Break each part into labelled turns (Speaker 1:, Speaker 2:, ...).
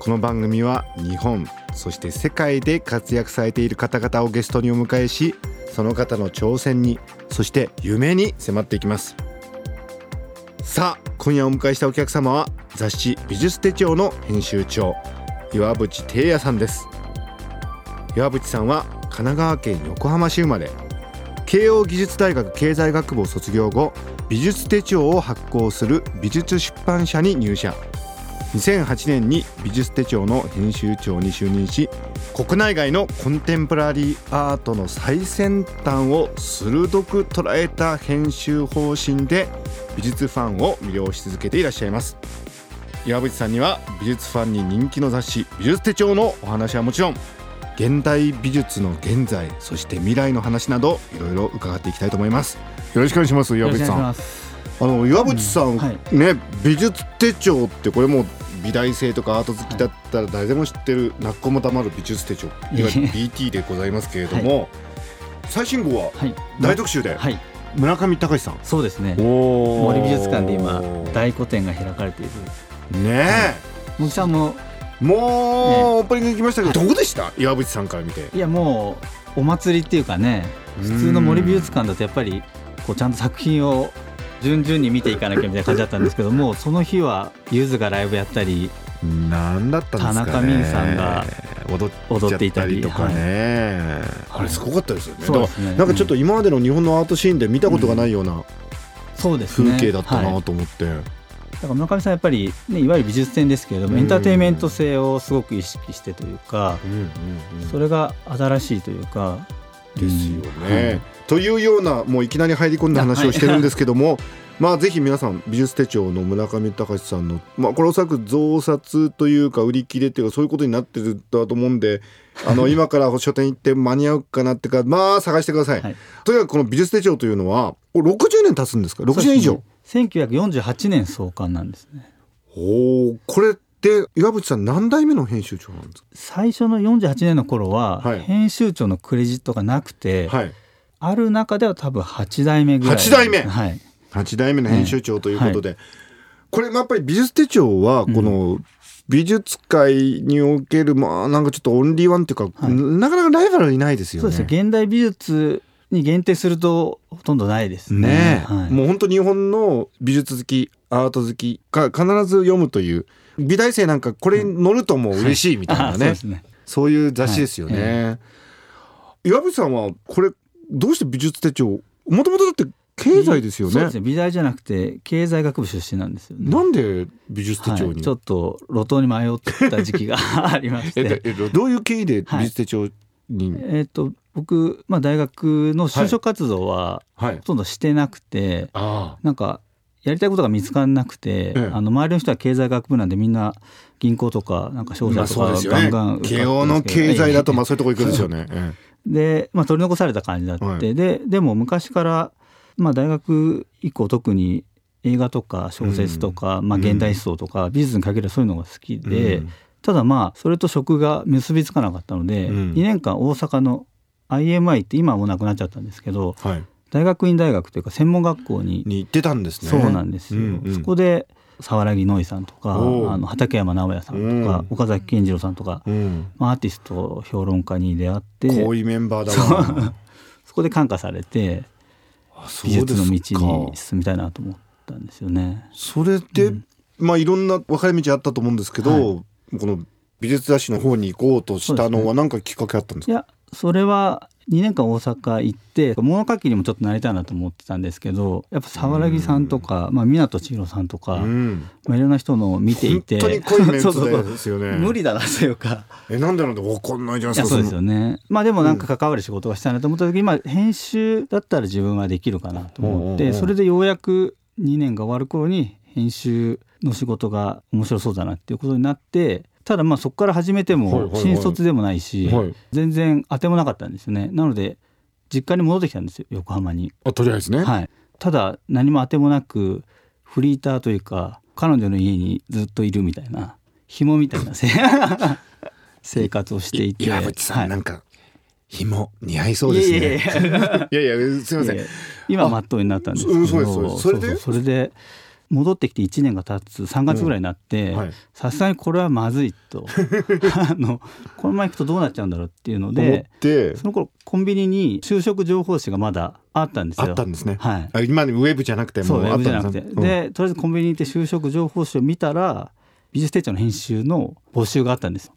Speaker 1: この番組は日本そして世界で活躍されている方々をゲストにお迎えしその方の挑戦にそして夢に迫っていきます。さあ今夜お迎えしたお客様は雑誌美術手帳の編集長岩渕貞也さんです。岩渕さんは神奈川県横浜市生まれ。慶應義塾大学経済学部を卒業後美術手帳を発行する美術出版社に入社。2008年に美術手帳の編集長に就任し国内外のコンテンポラリーアートの最先端を鋭く捉えた編集方針で美術ファンを魅了し続けていらっしゃいます。岩渕さんには美術ファンに人気の雑誌美術手帳のお話はもちろん現代美術の現在そして未来の話などいろいろ伺っていきたいと思います。よろしくお願いします岩渕さん。あの岩渕さん、うんはい、ね美術手帳ってこれも美大生とかアート好きだったら誰でも知ってる泣く子もたまる美術手帳いわゆる BT でございますけれども、はい、最新号は大特集で、はい、村上隆さん。
Speaker 2: そうですね。森美術館で今大古典が開かれてい
Speaker 1: る。ねえ、
Speaker 2: 森さんも
Speaker 1: もう、ね、オープニング行きましたけど、どうでした？岩渕さんから見て。
Speaker 2: いやもうお祭りっていうかね普通の森美術館だとやっぱりこうちゃんと作品を順々に見ていかなきゃみたいな感じだったんですけどもその日はゆずがライブやったり
Speaker 1: なんだったんですか、ね、
Speaker 2: 田中美さんが踊っていたり
Speaker 1: とかね、はい、あれすごかったですよね、はい、ね。なんかちょっと今までの日本のアートシーンで見たことがないような風景だったなと思って。
Speaker 2: だから村上さんやっぱり、ね、いわゆる美術展ですけれども、エンターテインメント性をすごく意識してというか、それが新しいというか
Speaker 1: ですよね。というようなもういきなり入り込んだ話をしてるんですけども。まあぜひ皆さん美術手帳の村上隆さんのまあこれおそらく増刷というか売り切れっていうかそういうことになってるだと思うんで あの今から書店行って間に合うかなってかまあ探してください、はい、とにかくこの美術手帳というのは60年経つんですか？60年以上、ね、
Speaker 2: 1948年創刊なんですね。
Speaker 1: おおこれで岩渕さん何代目の編集長なんですか？
Speaker 2: 最初の48年の頃は、編集長のクレジットがなくて、はい、ある中では多分8代目ぐらい。
Speaker 1: 8代目、はい、8代目の編集長ということで、はい、これやっぱり美術手帳はこの美術界におけるまあなんかちょっとオンリーワンっていうか、はい、なかなかライバルいないですよね。
Speaker 2: そうです現代美術に限定するとほとんどないですね。ね
Speaker 1: はい、もう本当日本の美術好きアート好きが必ず読むという美大生なんかこれに乗るともう嬉しいみたいなね,、そうね。そういう雑誌ですよね。はい。えー、岩渕さんはこれどうして美術手帳もともとだって経済ですよね。
Speaker 2: そうですね。美大じゃなくて経済学部出身なんですよね。
Speaker 1: なんで美術手帳に、はい、
Speaker 2: ちょっと路頭に迷った時期がありまして。
Speaker 1: えどういう経緯で美術手帳に、はい、
Speaker 2: えっ、と僕まあ大学の就職活動はほとんどしてなくて、はい、なんかやりたいことが見つからなくて、ええ、あの周りの人は経済学部なんでみんな銀行とかなんか商社とかガンガン、
Speaker 1: ね、慶応の経済だとまあそういうとこ行くんですよね。え
Speaker 2: え、で、まあ、取り残された感じだって、はい、ででも昔から、まあ、大学以降特に映画とか小説とか、うん、まあ、現代思想とか、美術に限るそういうのが好きで、うん、ただまあそれと職が結びつかなかったので、うん、2年間大阪の IMI って今はもうなくなっちゃったんですけど、はい、大学院大学というか専門学校に
Speaker 1: に行ってたんですね。
Speaker 2: そうなんですよ、うんうん、そこで沢良木ノイさんとかあの畠山直也さんとか、うん、岡崎健次郎さんとか、うん、アーティスト評論家に出会って
Speaker 1: こういうメンバーだわ
Speaker 2: そこで感化されて美術の道に進みたいなと思ったんですよね。
Speaker 1: それで、うん、まあいろんな分かれ道あったと思うんですけど、はい、この美術雑誌の方に行こうとしたのは何かきっかけあったんですか、
Speaker 2: ね、いやそれは2年間大阪行って物書きにもちょっとなりたいなと思ってたんですけどやっぱ沢良さんとか、まあ、湊千尋さんとか、まあ、いろんな人のを見ていて
Speaker 1: 本当に濃いメンツですよね。
Speaker 2: 無理だなというか。
Speaker 1: えなんでなんで分かんないじゃないですか
Speaker 2: そうですよね。まあでもなんか関わる仕事がしたいなと思った時、今編集だったら自分はできるかなと思ってそれでようやく2年が終わる頃に編集の仕事が面白そうだなっていうことになってただまあそこから始めても新卒でもないし、
Speaker 1: はい。
Speaker 2: 全然当てもなかったんですよね。なので実家に戻ってきたんですよ横浜に、
Speaker 1: あとりあえずね、
Speaker 2: はい、ただ何も当てもなくフリーターというか彼女の家にずっといるみたいな紐みたいなせ 生活をしていて。
Speaker 1: 岩渕さん、
Speaker 2: はい。
Speaker 1: なんか紐似合いそうですね。
Speaker 2: いやいやいや。
Speaker 1: いやいやすいません。
Speaker 2: いや今まっとうになったんですけど。
Speaker 1: うんそうですそれで？
Speaker 2: それで戻ってきて1年が経つ3月ぐらいになって
Speaker 1: はい。
Speaker 2: さすがにこれはまずいと。あのこのまま行くとどうなっちゃうんだろうっていうので
Speaker 1: て。
Speaker 2: その頃コンビニに就職情報誌がまだあったんですよ。
Speaker 1: あったんですね、
Speaker 2: はい。
Speaker 1: あ今のウェブじゃなくてもうあっ
Speaker 2: ブじゃなくて、
Speaker 1: たん。ですね
Speaker 2: でとりあえずコンビニに行って就職情報誌を見たら美術手帳の編集の募集があったんです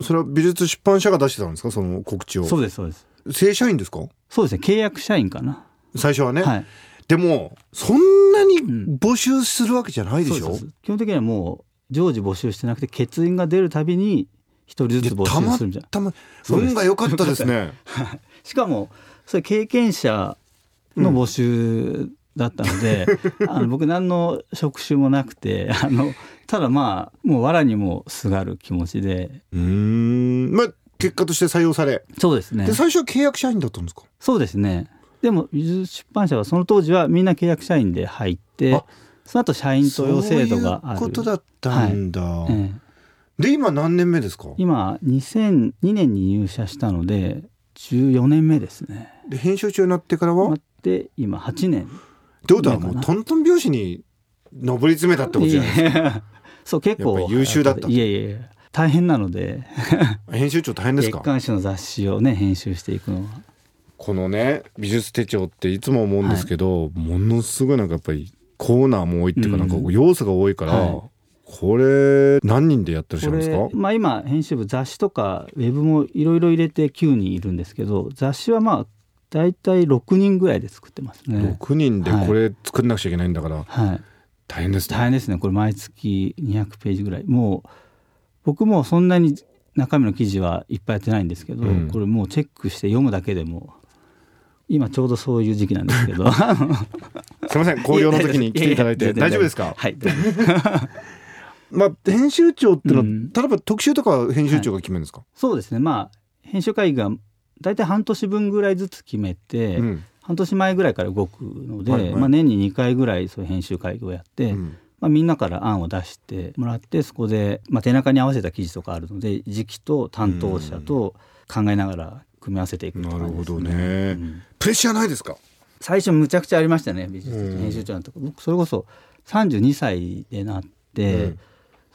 Speaker 1: それは美術出版社が出してたんですか？その告知を。
Speaker 2: そうですそうです。
Speaker 1: 正社員ですか？
Speaker 2: そうですね。契約社員かな、
Speaker 1: 最初はね、
Speaker 2: はい
Speaker 1: でもそんなに
Speaker 2: ん。
Speaker 1: 募集するわけじゃないでしょ、
Speaker 2: そうです基本的にはもう常時募集してなくて欠員が出るたびに一人ずつ募
Speaker 1: たま
Speaker 2: 集するみたいな
Speaker 1: たま
Speaker 2: そうです
Speaker 1: 運が良かったですね。
Speaker 2: しかもそれ経験者の募集だったので、あの僕何の職種もなくてあのただまあもう藁にもすがる気持ちで。
Speaker 1: うーん。まあ結果として採用され、
Speaker 2: そうですね。
Speaker 1: で最初は契約社員だったんですか？
Speaker 2: そうですねでも出版社はその当時はみんな契約社員で入って
Speaker 1: あ
Speaker 2: その後社員登用制度がある
Speaker 1: そういうことだったんだ、
Speaker 2: ええ
Speaker 1: で今何年目ですか？
Speaker 2: 今2002年に入社したので14年目ですね。
Speaker 1: で編集長になってからは、
Speaker 2: 待って今8年。
Speaker 1: ってことはもうトントン拍子に上り詰めたってことじゃないですか。
Speaker 2: そう結構
Speaker 1: 優秀だった。
Speaker 2: いやいやいや大変なので。
Speaker 1: 編集長大変ですか？
Speaker 2: 月刊誌の雑誌をね編集していくのは
Speaker 1: このね美術手帳っていつも思うんですけど、ものすごいなんかやっぱりコーナーも多いっていうか
Speaker 2: うん
Speaker 1: なんか要素が多いから、
Speaker 2: はい。
Speaker 1: これ何人でやってるんですか？
Speaker 2: れ、まあ、今編集部雑誌とかウェブもいろいろ入れて9人いるんですけど雑誌はまあ大体6人ぐらいで作ってますね。
Speaker 1: 6人でこれ作んなくちゃいけないんだから
Speaker 2: はい、
Speaker 1: 大変ですね、
Speaker 2: 大変ですね。これ毎月200ページぐらい。もう僕もそんなに中身の記事はいっぱいやってないんですけど、
Speaker 1: うん。
Speaker 2: これもうチェックして読むだけでも今ちょうどそういう時期なんですけど。
Speaker 1: すいません紅葉の時に来ていただいて。大丈夫ですか？
Speaker 2: はい
Speaker 1: まあ編集長ってのは、
Speaker 2: うん。
Speaker 1: 例えば特集とかは編集長が決めるんですか、
Speaker 2: そうですね。まあ編集会議が大体半年分ぐらいずつ決めて、
Speaker 1: うん。
Speaker 2: 半年前ぐらいから動くので、
Speaker 1: はいはい。
Speaker 2: まあ、年に2回ぐらいそういう編集会議をやって、
Speaker 1: うん。
Speaker 2: まあ、みんなから案を出してもらってそこで、まあ、手中に合わせた記事とかあるので時期と担当者と考えながら組み合わせていく
Speaker 1: なるほどね。
Speaker 2: うん。
Speaker 1: プレッシャーないですか？
Speaker 2: 最初むちゃくちゃありましたね美術
Speaker 1: うん。
Speaker 2: 編集長のとこ。僕それこそ32歳でなって、
Speaker 1: うん。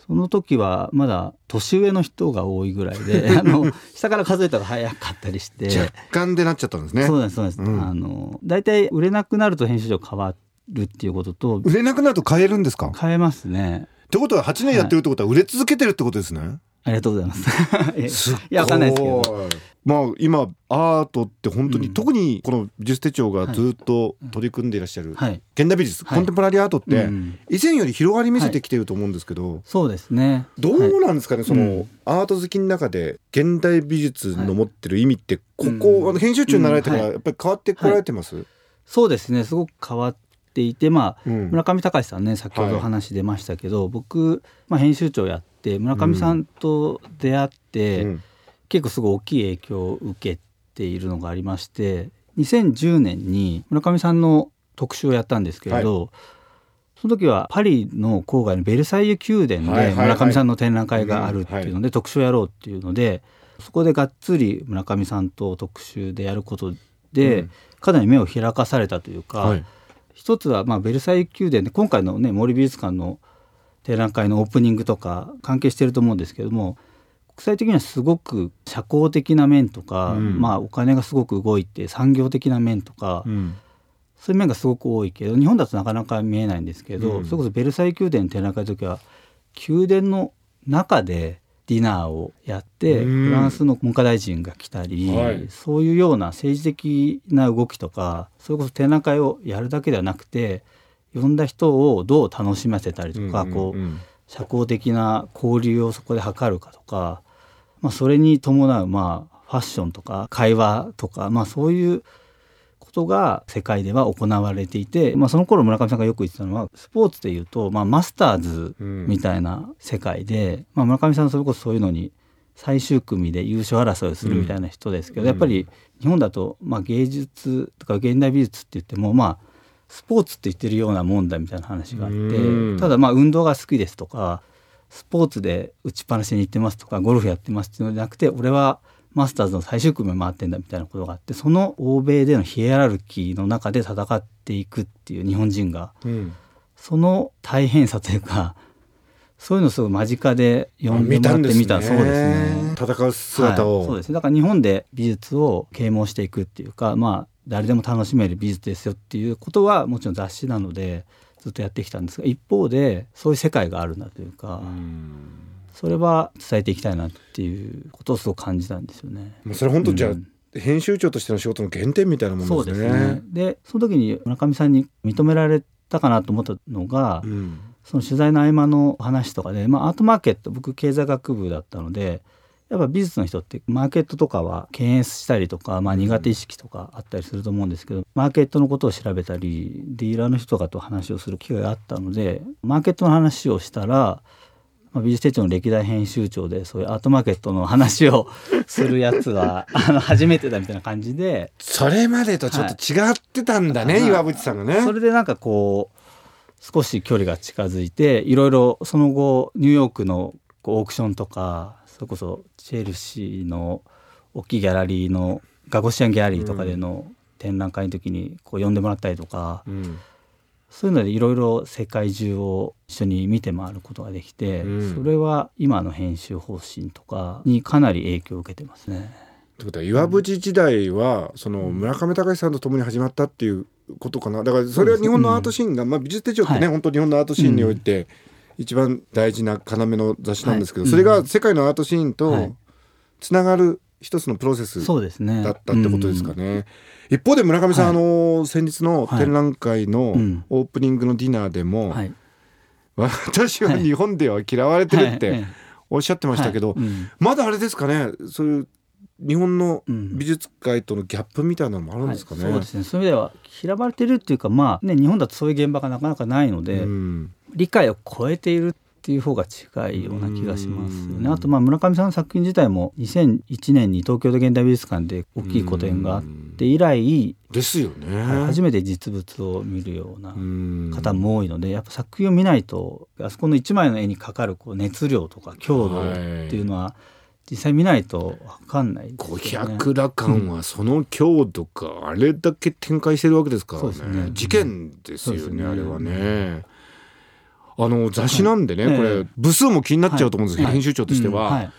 Speaker 2: その時はまだ年上の人が多いぐらいで あの下から数えたら早かったりして。
Speaker 1: 若干でなっちゃったんですね。
Speaker 2: そうですそうです、
Speaker 1: うん。
Speaker 2: あの大体売れなくなると編集長変わるっていうことと。
Speaker 1: 売れなくなると買えるんですか？っ
Speaker 2: 変えますね。
Speaker 1: てことは8年やってるってことは売れ続けてるってことですね、
Speaker 2: ありがとうございます。い。やわかんないですけど。
Speaker 1: まあ今アートって本当に、
Speaker 2: うん。
Speaker 1: 特にこの美術手帳がずっと取り組んでいらっしゃる、
Speaker 2: はい、
Speaker 1: 現代美術、
Speaker 2: はい。
Speaker 1: コンテンポラリーアートって、
Speaker 2: うん。
Speaker 1: 以前より広がり見せてきてると思うんですけど、
Speaker 2: そうですね。
Speaker 1: ど
Speaker 2: はい。う
Speaker 1: なんですかね、その、
Speaker 2: うん。
Speaker 1: アート好きの中で現代美術の持ってる意味って、ここ、
Speaker 2: うん
Speaker 1: あの編集長になられてから
Speaker 2: うん。
Speaker 1: やっぱり変わってこられてます、
Speaker 2: そうですね。すごく変わっていてまあ
Speaker 1: うん。
Speaker 2: 村上隆さんね先ほどお話出ましたけど、僕、まあ、編集長やって村上さんと出会って、
Speaker 1: うん。
Speaker 2: 結構すごい大きい影響を受けているのがありまして2010年に村上さんの特集をやったんですけれど、その時はパリの郊外のベルサイユ宮殿で
Speaker 1: はいはいはい。
Speaker 2: 村上さんの展覧会があるっていうので特集をやろうっていうのでそこでがっつり村上さんと特集でやることで、
Speaker 1: うん。
Speaker 2: かなり目を開かされたというか、
Speaker 1: はい
Speaker 2: 一つはまあベルサイユ宮殿で今回のね森美術館の展覧会のオープニングとか関係してると思うんですけども国際的にはすごく社交的な面とか、
Speaker 1: うん。
Speaker 2: まあお金がすごく動いて産業的な面とか、
Speaker 1: うん。
Speaker 2: そういう面がすごく多いけど日本だとなかなか見えないんですけど、
Speaker 1: うん。
Speaker 2: それこそベルサイユ宮殿の展覧会の時は宮殿の中でディナーをやって、
Speaker 1: うん。
Speaker 2: フランスの文科大臣が来たり、
Speaker 1: はい。
Speaker 2: そういうような政治的な動きとかそれこそ展覧会をやるだけではなくて呼んだ人をどう楽しませたりとか、
Speaker 1: うん
Speaker 2: こう
Speaker 1: うん。うん
Speaker 2: 社交的な交流をそこで図るかとか、まあ、それに伴うまあファッションとか会話とか、まあ、そういうこことが世界では行われていて、まあ、その頃村上さんがよく言ってたのはスポーツでいうと、まあ、マスターズみたいな世界で、まあ、村上さんそれこそそういうのに最終組で優勝争いをするみたいな人ですけど、やっぱり日本だと、まあ、芸術とか現代美術って言ってもまあスポーツって言ってるようなもんだみたいな話があってただまあ運動が好きですとかスポーツで打ちっぱなしに行ってますとかゴルフやってますっていうのじゃなくて俺はマスターズの最終組を回ってんだみたいなことがあってその欧米でのヒエラルキーの中で戦っていくっていう日本人が、うん、その大変さというかそういうのすごい間近で読んでもらってみた、そうですね。
Speaker 1: 戦う姿を、
Speaker 2: はい、そうですね。だから日本で美術を啓蒙していくっていうかまあ誰でも楽しめる美術ですよっていうことはもちろん雑誌なのでずっとやってきたんですが一方でそういう世界があるんだというかそれは伝えていきたいなっていうことをすごく感じたんですよね。
Speaker 1: それ本当じゃあ、うん編集長としての仕事の原点みたいなものですね。そ
Speaker 2: で、ね、その時に村上さんに認められたかなと思ったのが、うん、その取材の合間の話とかで、まあ、アートマーケット僕経済学部だったのでやっぱ美術の人ってマーケットとかは敬遠したりとか、まあ、苦手意識とかあったりすると思うんですけど、マーケットのことを調べたりディーラーの人とかと話をする機会があったのでマーケットの話をしたら、まあ、美術手帳の歴代編集長でそういうアートマーケットの話を するやつはあの初めてだみたいな感じで。
Speaker 1: それまでとちょっと違ってたんだね、はい、岩渕さんがね。
Speaker 2: それでなんかこう少し距離が近づいていろいろその後ニューヨークのオークションとかそれこそチェルシーの大きいギャラリーのガゴシアンギャラリーとかでの展覧会の時にこう呼んでもらったりとか、うん、そういうのでいろいろ世界中を一緒に見て回ることができて、うん、それは今の編集方針とかにかなり影響を受けてますね。
Speaker 1: ということは岩渕時代はその村上隆さんと共に始まったっていうことかな。だからそれは日本のアートシーンが、まあ、美術手帳ってね、はい、本当日本のアートシーンにおいて、一番大事な要の雑誌なんですけど、はい、それが世界のアートシーンとつながる一つのプロセスだったってことですかね。ねうん、一方で村上さん、はい、あの先日の展覧会のオープニングのディナーでも、はい、私は日本では嫌われてるっておっしゃってましたけど、まだあれですかね？そういう日本の美術界とのギャップみたいなのもあるんですかね、
Speaker 2: はい、そうですね。そういう意味では嫌われてるっていうかまあね日本だとそういう現場がなかなかないので、うん、理解を超えているっていう方が近いような気がしますよね。あとまあ村上さんの作品自体も2001年に東京で現代美術館で大きい個展があって以来
Speaker 1: ですよね。
Speaker 2: 初めて実物を見るような方も多いのでやっぱ作品を見ないとあそこの一枚の絵にかかるこう熱量とか強度っていうのは、はい実際見ないと分かんない、ね、
Speaker 1: 五百羅漢はその強度か、あれだけ展開してるわけですからね、ね、事件ですよね、ね、あれはね。あの雑誌なんでね、はい、これ部数も気になっちゃうと思うんですけど、はい、編集長としては、はい、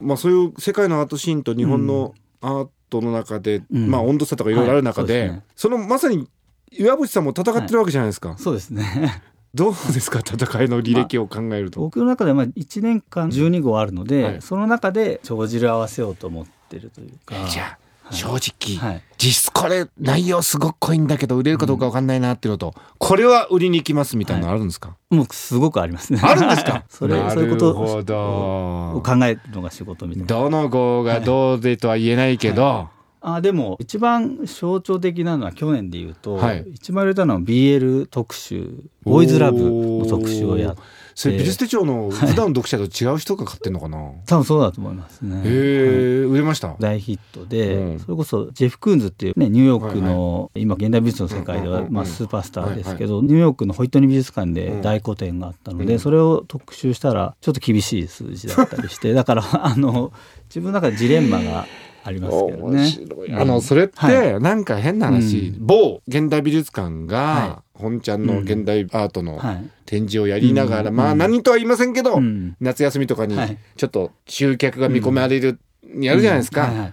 Speaker 1: まあ、そういう世界のアートシーンと日本のアートの中で、うん、まあ、温度差とかいろいろある中で,、そのまさに岩渕さんも戦ってるわけじゃないですか。
Speaker 2: そうですね。
Speaker 1: どうですか戦いの履歴を考えると、
Speaker 2: まあ、僕の中ではまあ1年間12号あるので、はい、その中で帳汁合わせようと思ってるというか。
Speaker 1: じゃあ正直、はい、実質これ内容すごく濃いんだけど売れるかどうか分かんないなっていうのと、うん、これは売りに行きますみたいなのあるんですか、は
Speaker 2: い、もうすごくありますね。
Speaker 1: あるんですか？
Speaker 2: それそういうことを考えるのが仕事みたいな。
Speaker 1: どの号がどうでとは言えないけど、はい。
Speaker 2: あでも一番象徴的なのは去年でいうと、はい、一番売れたのは BL 特集ボーイズラブの特集をやって
Speaker 1: それ美術手帳の普段の読者と違う人が買ってんのかな、
Speaker 2: 多分そうだと思いますね。へ
Speaker 1: え、売れました？
Speaker 2: 大ヒットで、うん、それこそジェフ・クーンズっていうねニューヨークの、はいはい、今現代美術の世界では、まあ、スーパースターですけど、はいはい、ニューヨークのホイットニー美術館で大個展があったので、うん、それを特集したらちょっと厳しい数字だったりしてだからあの自分の中でジレンマがありますけどね。
Speaker 1: あのそれってなんか変な話、某現代美術館が本ちゃんの現代アートの展示をやりながら、まあ何とは言いませんけど、夏休みとかにちょっと集客が見込まれる、やるじゃないですか。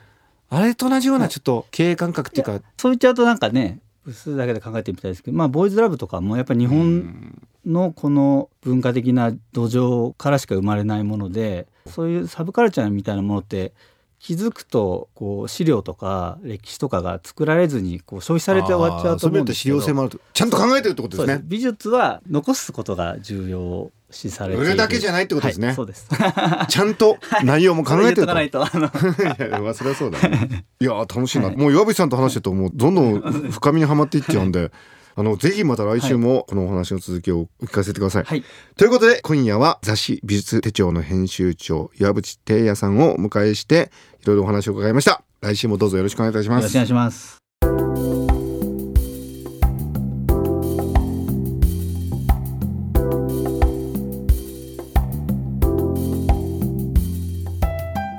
Speaker 1: あれと同じようなちょっと経営感覚っていうか。
Speaker 2: そう言っちゃうとなんかね薄だけで考えてみたいですけどまあボーイズラブとかもやっぱり日本のこの文化的な土壌からしか生まれないものでそういうサブカルチャーみたいなものって気づくとこう資料とか歴史とかが作られずにこう消費されて終わっちゃうと思うんですけど。
Speaker 1: 資料性もあるとちゃんと考えてるってことですね。
Speaker 2: 美術は残すことが重要視されて
Speaker 1: 売る。だけじゃないってことですね、
Speaker 2: はい、そうです。
Speaker 1: ちゃんと内容も考えてると
Speaker 2: いとあの
Speaker 1: いやまあそれはそうだね。いや楽しいな、もう岩渕さんと話してるともうどんどん深みにはまっていっちゃうんであのぜひまた来週もこのお話の続きを聞かせてください、
Speaker 2: はい、
Speaker 1: ということで今夜は雑誌美術手帳の編集長岩渕貞也さんをお迎えしていろいろお話を伺いました。来週もどうぞよろしくお願いいたします。
Speaker 2: よろしくお願いします。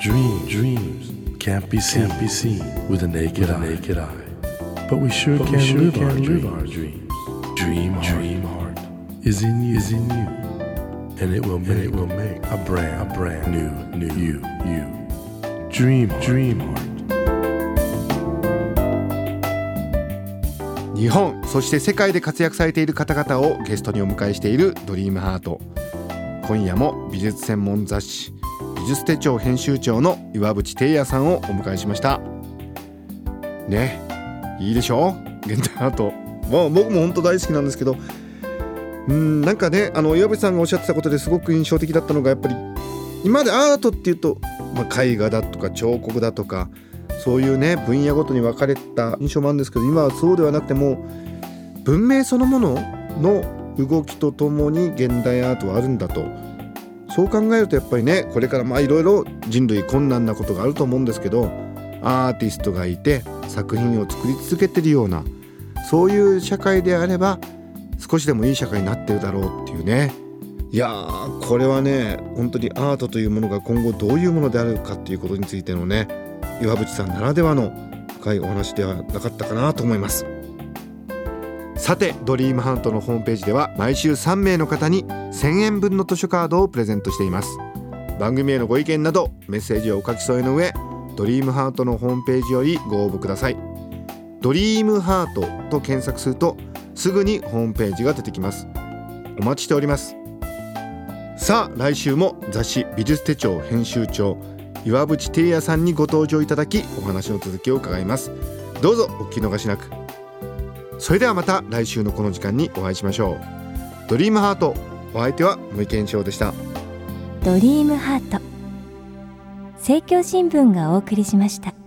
Speaker 3: Dream, dreams. Can't be seen, can't be seen with a naked, eye. naked eye. But we sure but can, we sure live, can our live our dreams. Dream, dream heart is in you, is in you, and it will make, it will make a brand, a brand new, new you, you. Dream, dream heart.
Speaker 1: 日本そして世界で活躍されている方々をゲストにお迎えしているドリームハート今夜も美術専門雑誌美術手帳編集長の岩渕貞也さんをお迎えしましたねいいでしょ？現代アートまあ僕も本当大好きなんですけどうんなんかねあの岩渕さんがおっしゃってたことですごく印象的だったのがやっぱり今までアートっていうと、まあ、絵画だとか彫刻だとかそういうね分野ごとに分かれた印象もあるんですけど今はそうではなくても文明そのものの動きとともに現代アートはあるんだと。そう考えるとやっぱりねこれからまあいろいろ人類困難なことがあると思うんですけどアーティストがいて作品を作り続けてるようなそういう社会であれば少しでもいい社会になってるだろうっていうね。いやーこれはね本当にアートというものが今後どういうものであるかっていうことについてのね岩渕さんならではの深いお話ではなかったかなと思います。さてドリームハントのホームページでは毎週3名の方に1000円分の図書カードをプレゼントしています。番組へのご意見などメッセージをお書き添えの上ドリームハートのホームページよりご応募ください。ドリームハートと検索するとすぐにホームページが出てきます。お待ちしております。さあ来週も雑誌美術手帳編集長岩渕貞也さんにご登場いただきお話の続きを伺います。どうぞお聞き逃しなく。それではまた来週のこの時間にお会いしましょう。ドリームハートお相手は森健翔でした。
Speaker 4: ドリームハート。政教新聞がお送りしました。